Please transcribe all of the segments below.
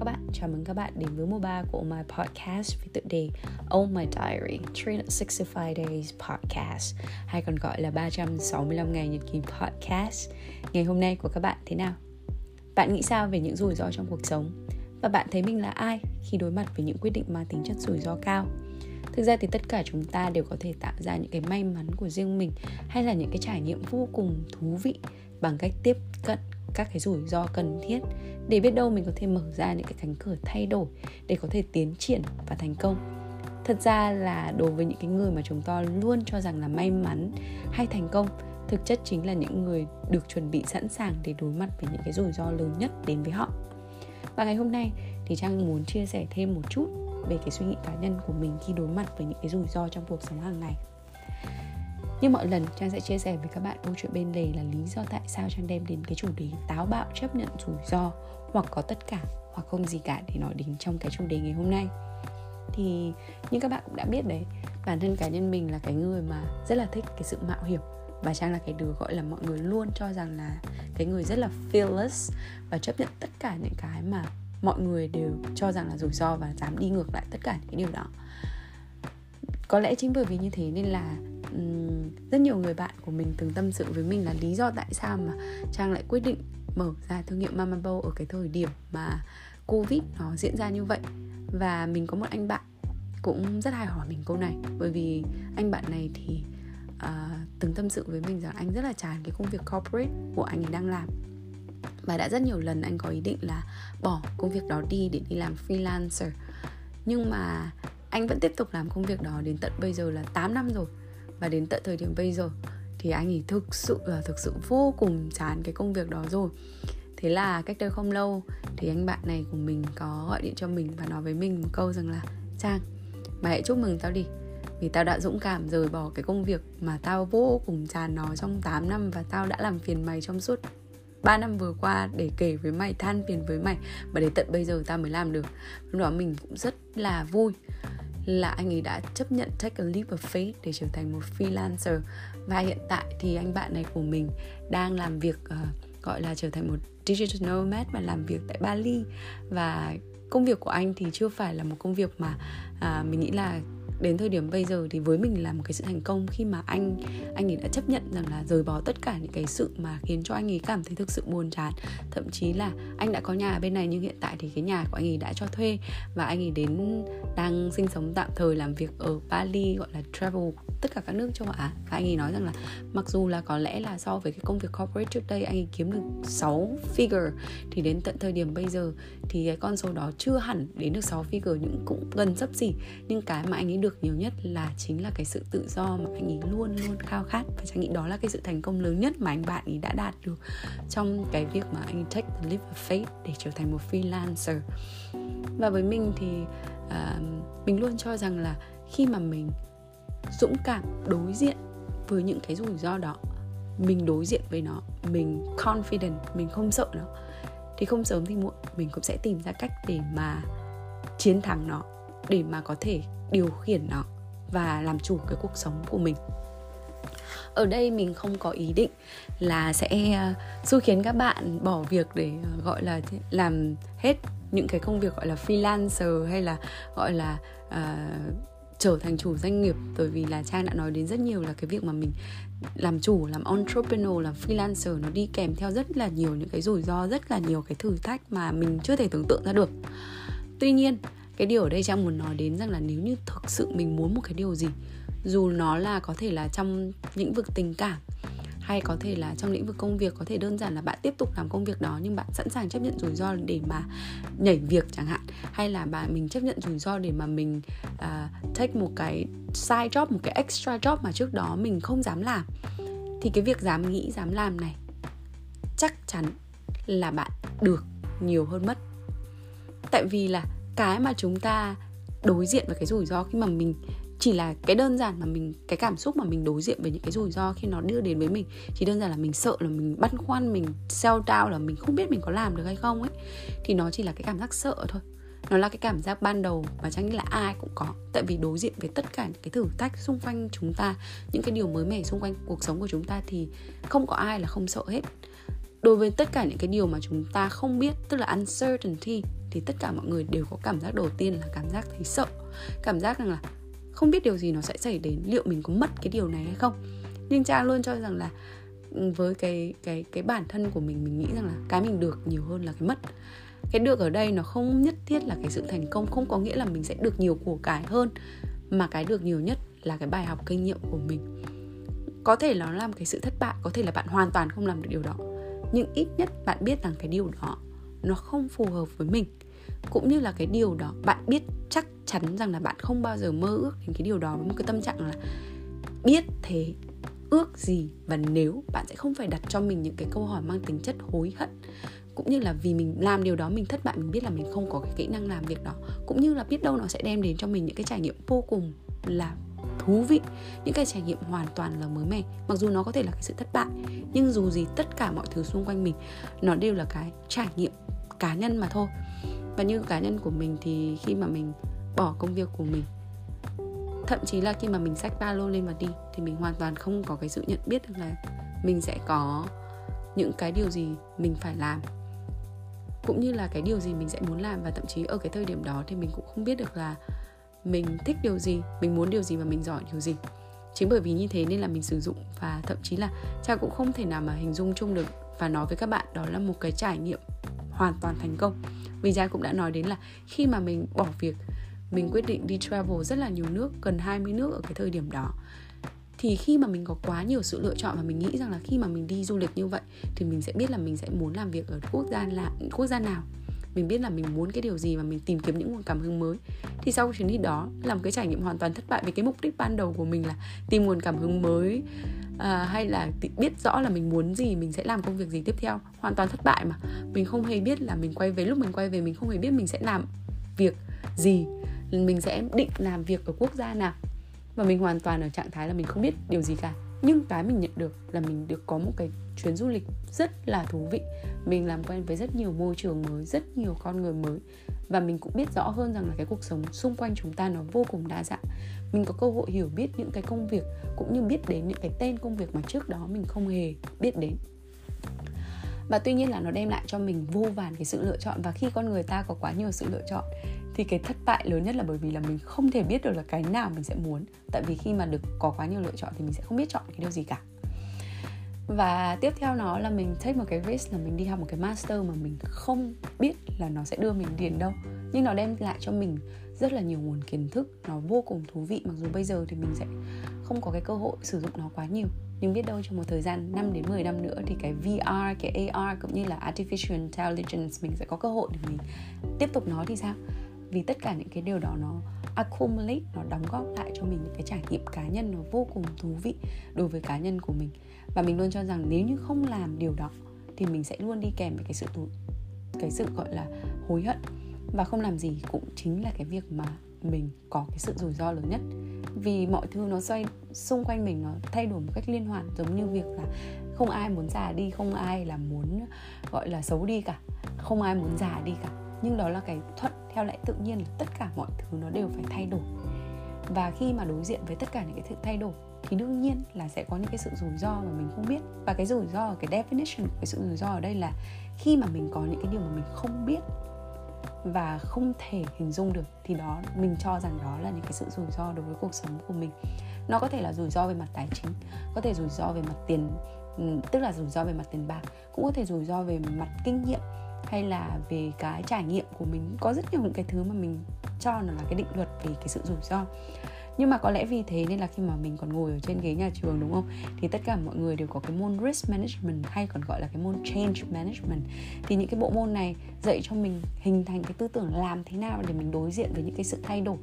các bạn, chào mừng các bạn đến với mùa 3 của my podcast với tựa đề Oh My Diary 365 Days Podcast hay còn gọi là 365 ngày nhật ký podcast Ngày hôm nay của các bạn thế nào? Bạn nghĩ sao về những rủi ro trong cuộc sống? Và bạn thấy mình là ai khi đối mặt với những quyết định mang tính chất rủi ro cao? Thực ra thì tất cả chúng ta đều có thể tạo ra những cái may mắn của riêng mình hay là những cái trải nghiệm vô cùng thú vị bằng cách tiếp cận các cái rủi ro cần thiết để biết đâu mình có thể mở ra những cái cánh cửa thay đổi để có thể tiến triển và thành công. Thật ra là đối với những cái người mà chúng ta luôn cho rằng là may mắn hay thành công, thực chất chính là những người được chuẩn bị sẵn sàng để đối mặt với những cái rủi ro lớn nhất đến với họ. Và ngày hôm nay thì trang muốn chia sẻ thêm một chút về cái suy nghĩ cá nhân của mình khi đối mặt với những cái rủi ro trong cuộc sống hàng ngày như mọi lần, Trang sẽ chia sẻ với các bạn câu chuyện bên lề là lý do tại sao Trang đem đến cái chủ đề táo bạo, chấp nhận rủi ro, hoặc có tất cả, hoặc không gì cả để nói đến trong cái chủ đề ngày hôm nay. Thì như các bạn cũng đã biết đấy, bản thân cá nhân mình là cái người mà rất là thích cái sự mạo hiểm. Và trang là cái đứa gọi là mọi người luôn cho rằng là cái người rất là fearless và chấp nhận tất cả những cái mà mọi người đều cho rằng là rủi ro và dám đi ngược lại tất cả những điều đó. Có lẽ chính bởi vì như thế nên là rất nhiều người bạn của mình từng tâm sự với mình là lý do tại sao mà trang lại quyết định mở ra thương hiệu Mama Bow ở cái thời điểm mà Covid nó diễn ra như vậy. Và mình có một anh bạn cũng rất hay hỏi mình câu này bởi vì anh bạn này thì uh, từng tâm sự với mình rằng anh rất là chán cái công việc corporate của anh ấy đang làm. Và đã rất nhiều lần anh có ý định là bỏ công việc đó đi để đi làm freelancer. Nhưng mà anh vẫn tiếp tục làm công việc đó đến tận bây giờ là 8 năm rồi và đến tận thời điểm bây giờ thì anh ấy thực sự là thực sự vô cùng chán cái công việc đó rồi. Thế là cách đây không lâu thì anh bạn này của mình có gọi điện cho mình và nói với mình một câu rằng là, trang, mày hãy chúc mừng tao đi, vì tao đã dũng cảm rời bỏ cái công việc mà tao vô cùng chán nó trong 8 năm và tao đã làm phiền mày trong suốt 3 năm vừa qua để kể với mày, than phiền với mày. Mà đến tận bây giờ tao mới làm được. Lúc đó mình cũng rất là vui là anh ấy đã chấp nhận take a leap of faith để trở thành một freelancer. Và hiện tại thì anh bạn này của mình đang làm việc uh, gọi là trở thành một digital nomad và làm việc tại Bali. Và công việc của anh thì chưa phải là một công việc mà uh, mình nghĩ là đến thời điểm bây giờ thì với mình là một cái sự thành công khi mà anh anh ấy đã chấp nhận rằng là rời bỏ tất cả những cái sự mà khiến cho anh ấy cảm thấy thực sự buồn chán. Thậm chí là anh đã có nhà ở bên này nhưng hiện tại thì cái nhà của anh ấy đã cho thuê và anh ấy đến đang sinh sống tạm thời làm việc ở Bali, gọi là travel tất cả các nước châu Á. Và anh ấy nói rằng là mặc dù là có lẽ là so với cái công việc corporate trước đây anh ấy kiếm được 6 figure thì đến tận thời điểm bây giờ thì cái con số đó chưa hẳn đến được 6 figure nhưng cũng gần sấp xỉ. Nhưng cái mà anh ấy được nhiều nhất là chính là cái sự tự do mà anh ấy luôn luôn khao khát. Và anh nghĩ đó là cái sự thành công lớn nhất mà anh bạn ấy đã đạt được trong cái việc mà anh take the leap of faith để trở thành một freelancer. Và với mình thì uh, mình luôn cho rằng là khi mà mình dũng cảm đối diện với những cái rủi ro đó. Mình đối diện với nó mình confident mình không sợ nó. Thì không sớm thì muộn mình cũng sẽ tìm ra cách để mà chiến thắng nó để mà có thể điều khiển nó và làm chủ cái cuộc sống của mình. Ở đây mình không có ý định là sẽ ờ, xui khiến các bạn bỏ việc để ờ, gọi là làm hết những cái công việc gọi là freelancer hay là gọi là uh, trở thành chủ doanh nghiệp, bởi vì là trang đã nói đến rất nhiều là cái việc mà mình làm chủ, làm entrepreneur, làm freelancer, nó đi kèm theo rất là nhiều những cái rủi ro, rất là nhiều cái thử thách mà mình chưa thể tưởng tượng ra được. Tuy nhiên, cái điều ở đây trang muốn nói đến rằng là nếu như thực sự mình muốn một cái điều gì, dù nó là có thể là trong lĩnh vực tình cảm hay có thể là trong lĩnh vực công việc có thể đơn giản là bạn tiếp tục làm công việc đó nhưng bạn sẵn sàng chấp nhận rủi ro để mà nhảy việc chẳng hạn. Hay là bạn mình chấp nhận rủi ro để mà mình uh, take một cái side job một cái extra job mà trước đó mình không dám làm. Thì cái việc dám nghĩ dám làm này chắc chắn là bạn được nhiều hơn mất. Tại vì là cái mà chúng ta đối diện với cái rủi ro khi mà mình chỉ là cái đơn giản mà mình, cái cảm xúc mà mình đối diện với những cái rủi ro khi nó đưa đến với mình, chỉ đơn giản là mình sợ là mình băn khoăn, mình self down, là mình không biết mình có làm được hay không ấy, thì nó chỉ là cái cảm giác sợ thôi. Nó là cái cảm giác ban đầu mà chắc nghĩ là ai cũng có. Tại vì đối diện với tất cả những cái thử thách xung quanh chúng ta, những cái điều mới mẻ xung quanh cuộc sống của chúng ta thì không có ai là không sợ hết. Đối với tất cả những cái điều mà chúng ta không biết, tức là uncertainty, thì tất cả mọi người đều có cảm giác đầu tiên là cảm giác thấy sợ. Cảm giác rằng là không biết điều gì nó sẽ xảy đến, liệu mình có mất cái điều này hay không. Nhưng trang luôn cho rằng là ừ, với cái cái cái bản thân của mình mình nghĩ rằng là cái mình được nhiều hơn là cái mất. Cái được ở đây nó không nhất thiết là cái sự thành công, không có nghĩa là mình sẽ được nhiều của cải hơn, mà cái được nhiều nhất là cái bài học kinh nghiệm của mình. Có thể nó làm cái sự thất bại, có thể là bạn hoàn toàn không làm được điều đó. Nhưng ít nhất bạn biết rằng cái điều đó nó không phù hợp với mình. Cũng như là cái điều đó bạn biết chắc chắn rằng là bạn không bao giờ mơ ước đến cái điều đó với một cái tâm trạng là biết thế, ước gì và nếu bạn sẽ không phải đặt cho mình những cái câu hỏi mang tính chất hối hận. Cũng như là vì mình làm điều đó, mình thất bại, mình biết là mình không có cái kỹ năng làm việc đó. Cũng như là biết đâu nó sẽ đem đến cho mình những cái trải nghiệm vô cùng là thú vị, những cái trải nghiệm hoàn toàn là mới mẻ. Mặc dù nó có thể là cái sự thất bại, nhưng dù gì tất cả mọi thứ xung quanh mình, nó đều là cái trải nghiệm cá nhân mà thôi. Và như cá nhân của mình thì khi mà mình bỏ công việc của mình. Thậm chí là khi mà mình xách ba lô lên và đi, thì mình hoàn toàn không có cái sự nhận biết được là mình sẽ có những cái điều gì mình phải làm. Cũng như là cái điều gì mình sẽ muốn làm và thậm chí ở cái thời điểm đó thì mình cũng không biết được là mình thích điều gì, mình muốn điều gì và mình giỏi điều gì. Chính bởi vì như thế nên là mình sử dụng và thậm chí là cha cũng không thể nào mà hình dung chung được và nói với các bạn đó là một cái trải nghiệm hoàn toàn thành công. Vì cha cũng đã nói đến là khi mà mình bỏ việc mình quyết định đi travel rất là nhiều nước gần 20 nước ở cái thời điểm đó. Thì khi mà mình có quá nhiều sự lựa chọn và mình nghĩ rằng là khi mà mình đi du lịch như vậy thì mình sẽ biết là mình sẽ muốn làm việc ở quốc gia là quốc gia nào. Mình biết là mình muốn cái điều gì và mình tìm kiếm những nguồn cảm hứng mới. Thì sau chuyến đi đó là một cái trải nghiệm hoàn toàn thất bại vì cái mục đích ban đầu của mình là tìm nguồn cảm hứng mới à, hay là biết rõ là mình muốn gì mình sẽ làm công việc gì tiếp theo. Hoàn toàn thất bại mà. Mình không hề biết là mình quay về lúc mình quay về mình không hề biết mình sẽ làm việc gì mình sẽ định làm việc ở quốc gia nào và mình hoàn toàn ở trạng thái là mình không biết điều gì cả. Nhưng cái mình nhận được là mình được có một cái chuyến du lịch rất là thú vị. Mình làm quen với rất nhiều môi trường mới, rất nhiều con người mới. Và mình cũng biết rõ hơn rằng là cái cuộc sống xung quanh chúng ta nó vô cùng đa dạng. Mình có cơ hội hiểu biết những cái công việc cũng như biết đến những cái tên công việc mà trước đó mình không hề biết đến. Và tuy nhiên là nó đem lại cho mình vô vàn cái sự lựa chọn. Và khi con người ta có quá nhiều sự lựa chọn thì cái thất bại lớn nhất là bởi vì là mình không thể biết được là cái nào mình sẽ muốn. Tại vì khi mà được có quá nhiều lựa chọn thì mình sẽ không biết chọn cái điều gì cả. Và tiếp theo nó là mình take một cái risk là mình đi học một cái master mà mình không biết là nó sẽ đưa mình đến đâu. Nhưng nó đem lại cho mình rất là nhiều nguồn kiến thức nó vô cùng thú vị. Mặc dù bây giờ thì mình sẽ không có cái cơ hội sử dụng nó quá nhiều nhưng biết đâu trong một thời gian 5 đến 10 năm nữa thì cái VR, cái AR cũng như là Artificial Intelligence mình sẽ có cơ hội để mình tiếp tục nó thì sao? Vì tất cả những cái điều đó nó accumulate, nó đóng góp lại cho mình những cái trải nghiệm cá nhân nó vô cùng thú vị đối với cá nhân của mình. Và mình luôn cho rằng nếu như không làm điều đó thì mình sẽ luôn đi kèm với cái sự tù, cái sự gọi là hối hận. Và không làm gì cũng chính là cái việc mà mình có cái sự rủi ro lớn nhất. Vì mọi thứ nó xoay xung quanh mình nó thay đổi một cách liên hoàn giống như việc là không ai muốn già đi không ai là muốn gọi là xấu đi cả không ai muốn già đi cả. Nhưng đó là cái thuận theo lẽ tự nhiên là tất cả mọi thứ nó đều phải thay đổi. Và khi mà đối diện với tất cả những cái sự thay đổi, thì đương nhiên là sẽ có những cái sự rủi ro mà mình không biết. Và cái rủi ro, cái definition của cái sự rủi ro ở đây là khi mà mình có những cái điều mà mình không biết và không thể hình dung được, thì đó, mình cho rằng đó là những cái sự rủi ro đối với cuộc sống của mình. Nó có thể là rủi ro về mặt tài chính, có thể rủi ro về mặt tiền ừ, tức là rủi ro về mặt tiền bạc, cũng có thể rủi ro về mặt kinh nghiệm hay là về cái trải nghiệm của mình? Có rất nhiều những cái thứ mà mình cho nó là cái định luật về cái sự rủi ro. Nhưng mà có lẽ vì thế nên là khi mà mình còn ngồi ở trên ghế nhà trường, đúng không? Thì tất cả mọi người đều có cái môn risk management, hay còn gọi là cái môn change management. Thì những cái bộ môn này dạy cho mình hình thành cái tư tưởng làm thế nào để mình đối diện với những cái sự thay đổi,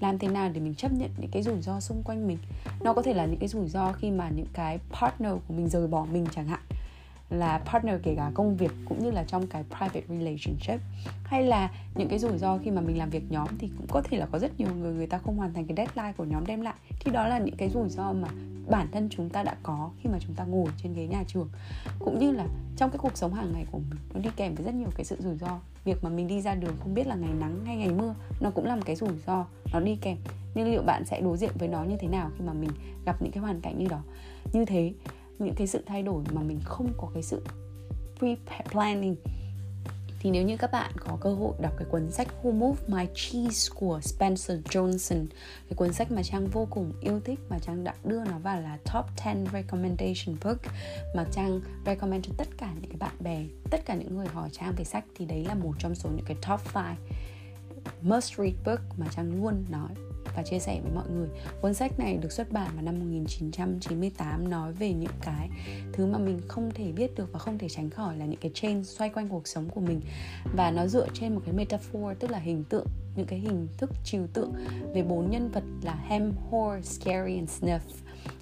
làm thế nào để mình chấp nhận những cái rủi ro xung quanh mình. Nó có thể là những cái rủi ro khi mà những cái partner của mình rời bỏ mình chẳng hạn là partner kể cả công việc cũng như là trong cái private relationship. Hay là những cái rủi ro khi mà mình làm việc nhóm thì cũng có thể là có rất nhiều người người ta không hoàn thành cái deadline của nhóm đem lại. Thì đó là những cái rủi ro mà bản thân chúng ta đã có khi mà chúng ta ngồi trên ghế nhà trường. Cũng như là trong cái cuộc sống hàng ngày của mình, nó đi kèm với rất nhiều cái sự rủi ro. Việc mà mình đi ra đường không biết là ngày nắng hay ngày mưa, nó cũng là một cái rủi ro, nó đi kèm. Nhưng liệu bạn sẽ đối diện với nó như thế nào khi mà mình gặp những cái hoàn cảnh như đó? Như thế những cái sự thay đổi mà mình không có cái sự pre planning thì nếu như các bạn có cơ hội đọc cái cuốn sách Who Moved My Cheese của Spencer Johnson, cái cuốn sách mà Trang vô cùng yêu thích mà Trang đã đưa nó vào là top 10 recommendation book, mà Trang recommend cho tất cả những cái bạn bè, tất cả những người hỏi Trang về sách, thì đấy là một trong số những cái top 5 must read book mà Trang luôn nói và chia sẻ với mọi người. Cuốn sách này được xuất bản vào năm 1998 nói về những cái thứ mà mình không thể biết được và không thể tránh khỏi là những cái chain xoay quanh cuộc sống của mình và nó dựa trên một cái metaphor tức là hình tượng những cái hình thức trừu tượng về bốn nhân vật là Ham, Whore, Scary and Sniff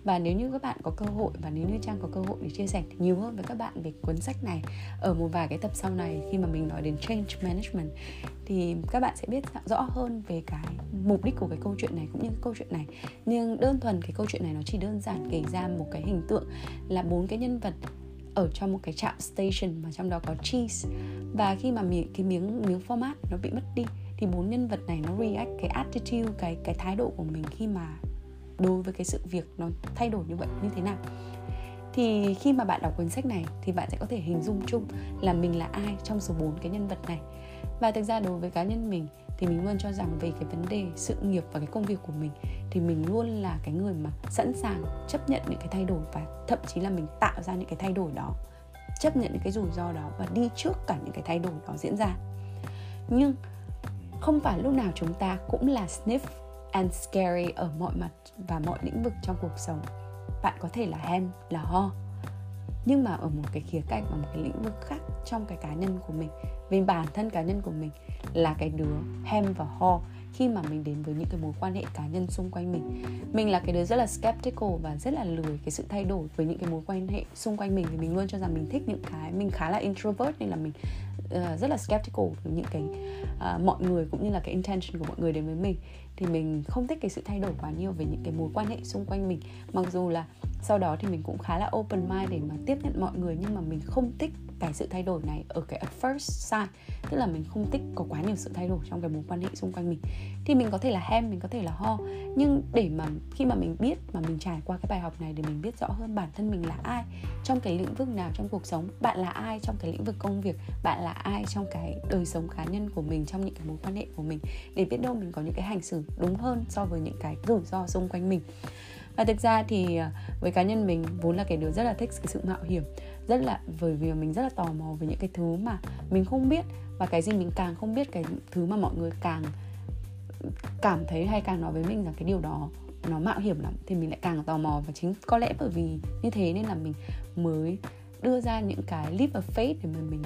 và nếu như các bạn có cơ hội và nếu như trang có cơ hội để chia sẻ nhiều hơn với các bạn về cuốn sách này ở một vài cái tập sau này khi mà mình nói đến change management, thì các bạn sẽ biết rõ hơn về cái mục đích của cái câu chuyện này cũng như cái câu chuyện này. Nhưng đơn thuần cái câu chuyện này nó chỉ đơn giản kể ra một cái hình tượng là bốn cái nhân vật ở trong một cái trạm station mà trong đó có cheese. Và khi mà miếng cái miếng miếng format nó bị mất đi, thì bốn nhân vật này nó react cái attitude, cái cái thái độ của mình khi mà đối với cái sự việc nó thay đổi như vậy như thế nào. Thì khi mà bạn đọc cuốn sách này thì bạn sẽ có thể hình dung chung là mình là ai trong số bốn cái nhân vật này. Và thực ra đối với cá nhân mình thì mình luôn cho rằng về cái vấn đề sự nghiệp và cái công việc của mình thì mình luôn là cái người mà sẵn sàng chấp nhận những cái thay đổi và thậm chí là mình tạo ra những cái thay đổi đó, chấp nhận những cái rủi ro đó và đi trước cả những cái thay đổi đó diễn ra. Nhưng không phải lúc nào chúng ta cũng là sniff and scary ở mọi mặt và mọi lĩnh vực trong cuộc sống. Bạn có thể là hem là ho, nhưng mà ở một cái khía cạnh và một cái lĩnh vực khác trong cái cá nhân của mình vì bản thân cá nhân của mình là cái đứa hem và ho khi mà mình đến với những cái mối quan hệ cá nhân xung quanh mình. Mình là cái đứa rất là skeptical và rất là lười cái sự thay đổi với những cái mối quan hệ xung quanh mình. Thì mình luôn cho rằng mình thích những cái mình khá là introvert nên là mình uh, rất là skeptical với những cái uh, mọi người cũng như là cái intention của mọi người đến với mình. Thì mình không thích cái sự thay đổi quá nhiều về những cái mối quan hệ xung quanh mình. Mặc dù là sau đó thì mình cũng khá là open mind để mà tiếp nhận mọi người nhưng mà mình không thích cái sự thay đổi này ở cái at first sign tức là mình không thích có quá nhiều sự thay đổi trong cái mối quan hệ xung quanh mình. Thì mình có thể là hem, mình có thể là ho, nhưng để mà khi mà mình biết, mà mình trải qua cái bài học này để mình biết rõ hơn bản thân mình là ai, trong cái lĩnh vực nào trong cuộc sống, bạn là ai trong cái lĩnh vực công việc, bạn là ai trong cái đời sống cá nhân của mình, trong những cái mối quan hệ của mình, để biết đâu mình có những cái hành xử đúng hơn so với những cái rủi ro xung quanh mình. Và thực ra thì à, với cá nhân mình, vốn là cái đứa rất là thích cái sự mạo hiểm rất là bởi vì mình rất là tò mò về những cái thứ mà mình không biết và cái gì mình càng không biết cái thứ mà mọi người càng cảm thấy hay càng nói với mình rằng cái điều đó nó mạo hiểm lắm thì mình lại càng tò mò. Và chính có lẽ bởi vì như thế nên là mình mới đưa ra những cái leap of faith để mà mình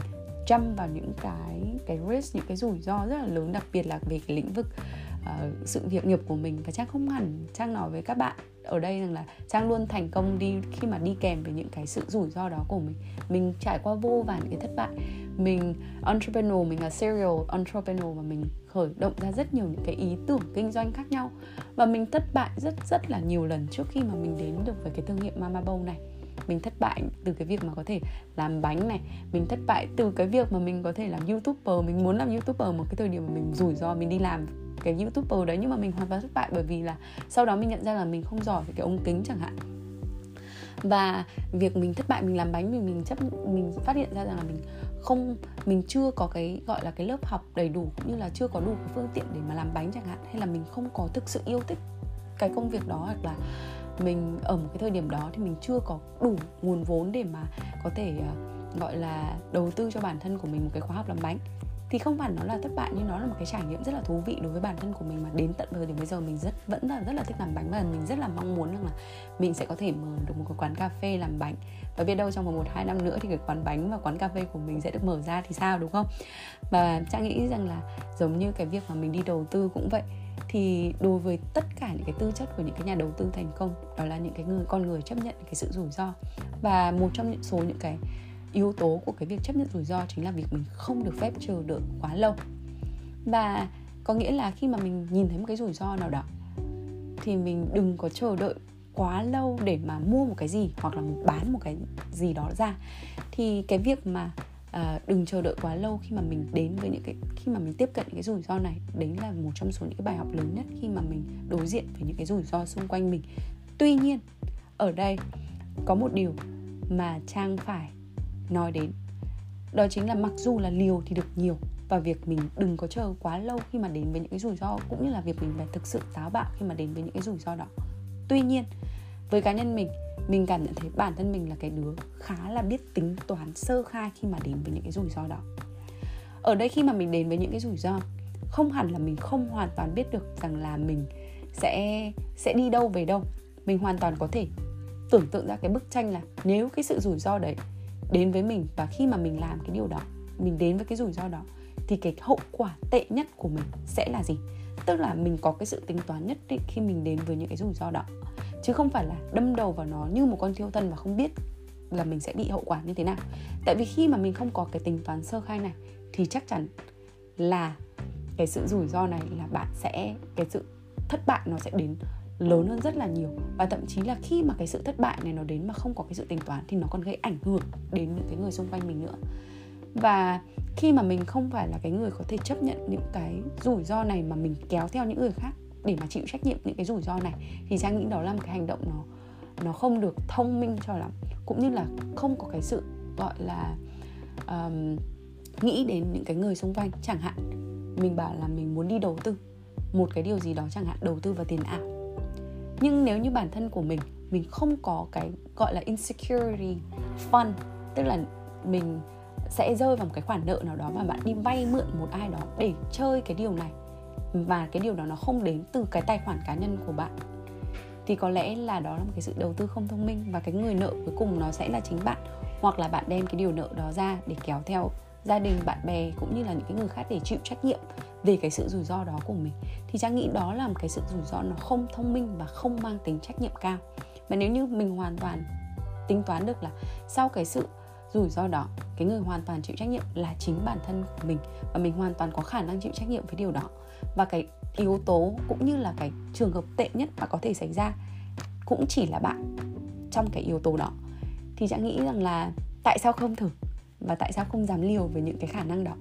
chăm vào những cái cái risk những cái rủi ro rất là lớn đặc biệt là về cái lĩnh vực uh, sự việc nghiệp của mình. Và trang không hẳn trang nói với các bạn ở đây rằng là trang luôn thành công đi, khi mà đi kèm với những cái sự rủi ro đó của mình. Mình trải qua vô vàn cái thất bại. Mình entrepreneur, mình là serial entrepreneur và mình khởi động ra rất nhiều những cái ý tưởng kinh doanh khác nhau. Và mình thất bại rất rất là nhiều lần trước khi mà mình đến được với cái thương hiệu Mama Bow này. Mình thất bại từ cái việc mà có thể làm bánh này. Mình thất bại từ cái việc mà mình có thể làm youtuber. Mình muốn làm youtuber một cái thời điểm mà mình rủi ro, mình đi làm cái youtuber đấy nhưng mà mình hoàn toàn thất bại bởi vì là sau đó mình nhận ra là mình không giỏi về cái ống kính chẳng hạn. Và việc mình thất bại, mình làm bánh mình mình chấp, mình phát hiện ra rằng là mình không, mình chưa có cái, gọi là cái lớp học đầy đủ cũng như là chưa có đủ cái phương tiện để mà làm bánh chẳng hạn. Hay là mình không có thực sự yêu thích cái công việc đó hoặc là mình ở một cái thời điểm đó thì mình chưa có đủ nguồn vốn để mà có thể ờ, gọi là đầu tư cho bản thân của mình một cái khóa học làm bánh thì không phải nó là thất bại, nhưng nó là một cái trải nghiệm rất là thú vị đối với bản thân của mình mà đến tận thời điểm bây giờ mình rất, vẫn là rất là thích làm bánh và mình rất là mong muốn rằng là mình sẽ có thể mở được một cái quán cà phê làm bánh. Và biết đâu trong vòng một, hai năm nữa thì cái quán bánh và quán cà phê của mình sẽ được mở ra thì sao, đúng không? Và trang nghĩ rằng là giống như cái việc mà mình đi đầu tư cũng vậy, thì đối với tất cả những cái tư chất của những cái nhà đầu tư thành công, đó là những cái người, con người chấp nhận cái sự rủi ro. Và một trong những số những cái yếu tố của cái việc chấp nhận rủi ro chính là việc mình không được phép chờ đợi quá lâu. Và có nghĩa là khi mà mình nhìn thấy một cái rủi ro nào đó thì mình đừng có chờ đợi quá lâu để mà mua một cái gì hoặc là bán một cái gì đó ra. Thì cái việc mà à, đừng chờ đợi quá lâu khi mà mình đến với những cái khi mà mình tiếp cận những cái rủi ro này đấy là một trong số những cái bài học lớn nhất khi mà mình đối diện với những cái rủi ro xung quanh mình. Tuy nhiên ở đây có một điều mà trang phải nói đến. Đó chính là mặc dù là liều thì được nhiều, và việc mình đừng có chờ quá lâu khi mà đến với những cái rủi ro, cũng như là việc mình phải thực sự táo bạo khi mà đến với những cái rủi ro đó. Tuy nhiên, với cá nhân mình mình cảm nhận thấy bản thân mình là cái đứa khá là biết tính toán sơ khai khi mà đến với những cái rủi ro đó. Ở đây khi mà mình đến với những cái rủi ro, không hẳn là mình không hoàn toàn biết được rằng là mình sẽ sẽ đi đâu về đâu. Mình hoàn toàn có thể tưởng tượng ra cái bức tranh là nếu cái sự rủi ro đấy đến với mình và khi mà mình làm cái điều đó, mình đến với cái rủi ro đó, thì cái hậu quả tệ nhất của mình sẽ là gì? Tức là mình có cái sự tính toán nhất định khi mình đến với những cái rủi ro đó. Chứ không phải là đâm đầu vào nó như một con thiêu thân và không biết là mình sẽ bị hậu quả như thế nào. Tại vì khi mà mình không có cái tính toán sơ khai này, thì chắc chắn là cái sự rủi ro này là bạn sẽ, cái sự thất bại nó sẽ đến lớn hơn rất là nhiều. Và thậm chí là khi mà cái sự thất bại này nó đến mà không có cái sự tính toán thì nó còn gây ảnh hưởng đến những cái người xung quanh mình nữa. Và khi mà mình không phải là cái người có thể chấp nhận những cái rủi ro này mà mình kéo theo những người khác để mà chịu trách nhiệm những cái rủi ro này thì trang nghĩ đó là một cái hành động nó nó không được thông minh cho lắm. Cũng như là không có cái sự gọi là um, nghĩ đến những cái người xung quanh. Chẳng hạn mình bảo là mình muốn đi đầu tư một cái điều gì đó chẳng hạn đầu tư vào tiền ảo nhưng nếu như bản thân của mình mình không có cái gọi là insecurity fund, tức là mình sẽ rơi vào một cái khoản nợ nào đó mà bạn đi vay mượn một ai đó để chơi cái điều này, và cái điều đó nó không đến từ cái tài khoản cá nhân của bạn, thì có lẽ là đó là một cái sự đầu tư không thông minh, và cái người nợ cuối cùng nó sẽ là chính bạn, hoặc là bạn đem cái điều nợ đó ra để kéo theo gia đình, bạn bè, cũng như là những cái người khác để chịu trách nhiệm về cái sự rủi ro đó của mình, thì trang nghĩ đó là một cái sự rủi ro nó không thông minh và không mang tính trách nhiệm cao. Mà nếu như mình hoàn toàn tính toán được là sau cái sự rủi ro đó, cái người hoàn toàn chịu trách nhiệm là chính bản thân của mình và mình hoàn toàn có khả năng chịu trách nhiệm với điều đó. Và cái yếu tố cũng như là cái trường hợp tệ nhất mà có thể xảy ra cũng chỉ là bạn trong cái yếu tố đó. Thì chẳng nghĩ rằng là tại sao không thử và tại sao không dám liều với những cái khả năng đó?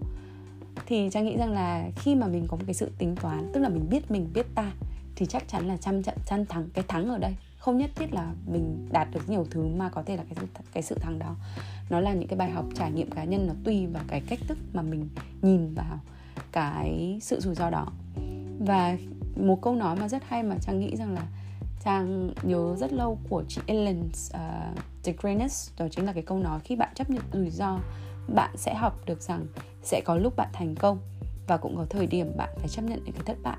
Thì trang nghĩ rằng là khi mà mình có một cái sự tính toán tức là mình biết mình biết ta thì chắc chắn là trăm trận trăm thắng cái thắng ở đây. Không nhất thiết là mình đạt được nhiều thứ mà có thể là cái cái sự thắng đó. Nó là những cái bài học trải nghiệm cá nhân nó tùy vào cái cách thức mà mình nhìn vào cái sự rủi ro đó. Và một câu nói mà rất hay mà trang nghĩ rằng là trang nhớ rất lâu của chị Ellen ờ, uh, DeGeneres đó chính là cái câu nói khi bạn chấp nhận rủi ro bạn sẽ học được rằng sẽ có lúc bạn thành công và cũng có thời điểm bạn phải chấp nhận những cái thất bại.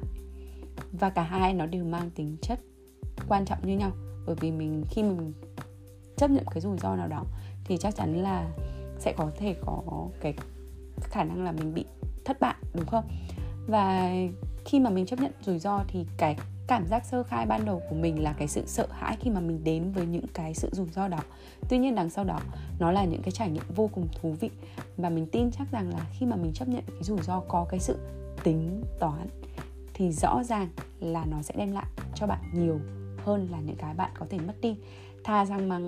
Và cả hai nó đều mang tính chất quan trọng như nhau, bởi vì mình, khi mình chấp nhận cái rủi ro nào đó thì chắc chắn là sẽ có thể có cái khả năng là mình bị thất bại, đúng không? Và khi mà mình chấp nhận rủi ro thì cái cảm giác sơ khai ban đầu của mình là cái sự sợ hãi khi mà mình đến với những cái sự rủi ro đó. Tuy nhiên đằng sau đó, nó là những cái trải nghiệm vô cùng thú vị và mình tin chắc rằng là khi mà mình chấp nhận cái rủi ro có cái sự tính toán, thì rõ ràng là nó sẽ đem lại cho bạn nhiều hơn là những cái bạn có thể mất đi. Thà rằng mà,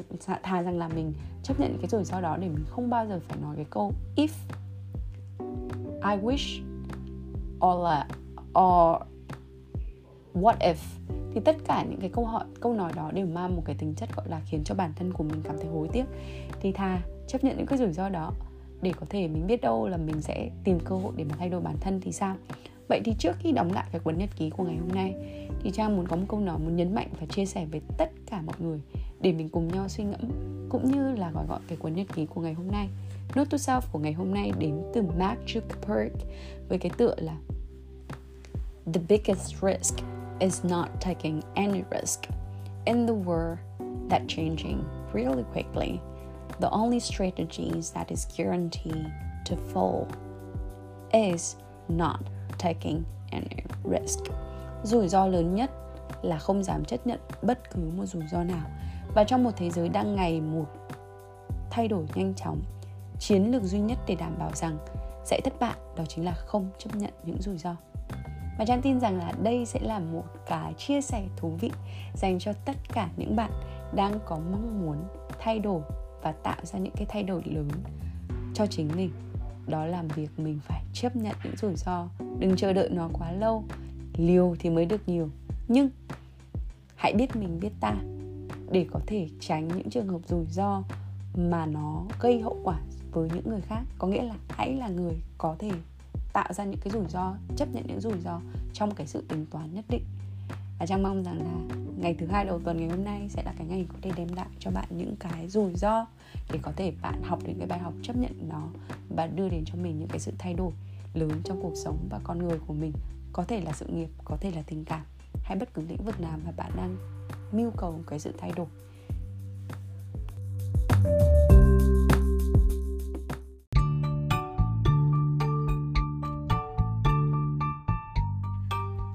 thà rằng là mình chấp nhận cái rủi ro đó để mình không bao giờ phải nói cái câu, if I wish or là or what if? Thì tất cả những cái câu hỏi, câu nói đó đều mang một cái tính chất gọi là khiến cho bản thân của mình cảm thấy hối tiếc. Thì thà chấp nhận những cái rủi ro đó để có thể mình biết đâu là mình sẽ tìm cơ hội để mà thay đổi bản thân thì sao? Vậy thì trước khi đóng lại cái cuốn nhật ký của ngày hôm nay, thì trang muốn có một câu nói muốn nhấn mạnh và chia sẻ với tất cả mọi người để mình cùng nhau suy ngẫm cũng như là gọi gọi cái cuốn nhật ký của ngày hôm nay. Note to Self của ngày hôm nay đến từ Mark Zuckerberg với cái tựa là The biggest risk is not taking any risk in the world that changing really quickly. The only strategies that is guaranteed to fall is not taking any risk. Rủi ro lớn nhất là không dám chấp nhận bất cứ một rủi ro nào. Và trong một thế giới đang ngày một thay đổi nhanh chóng, chiến lược duy nhất để đảm bảo rằng sẽ thất bại đó chính là không chấp nhận những rủi ro. Và Trang tin rằng là đây sẽ là một cái chia sẻ thú vị dành cho tất cả những bạn đang có mong muốn thay đổi và tạo ra những cái thay đổi lớn cho chính mình. Đó là việc mình phải chấp nhận những rủi ro, đừng chờ đợi nó quá lâu. Liều thì mới được nhiều. Nhưng hãy biết mình, biết ta để có thể tránh những trường hợp rủi ro mà nó gây hậu quả với những người khác. Có nghĩa là hãy là người có thể tạo ra những cái rủi ro, chấp nhận những rủi ro trong cái sự tính toán nhất định. Và trang mong rằng là ngày thứ hai đầu tuần ngày hôm nay sẽ là cái ngày có thể đem lại cho bạn những cái rủi ro để có thể bạn học được cái bài học chấp nhận nó và đưa đến cho mình những cái sự thay đổi lớn trong cuộc sống và con người của mình, có thể là sự nghiệp, có thể là tình cảm hay bất cứ lĩnh vực nào mà bạn đang mưu cầu cái sự thay đổi.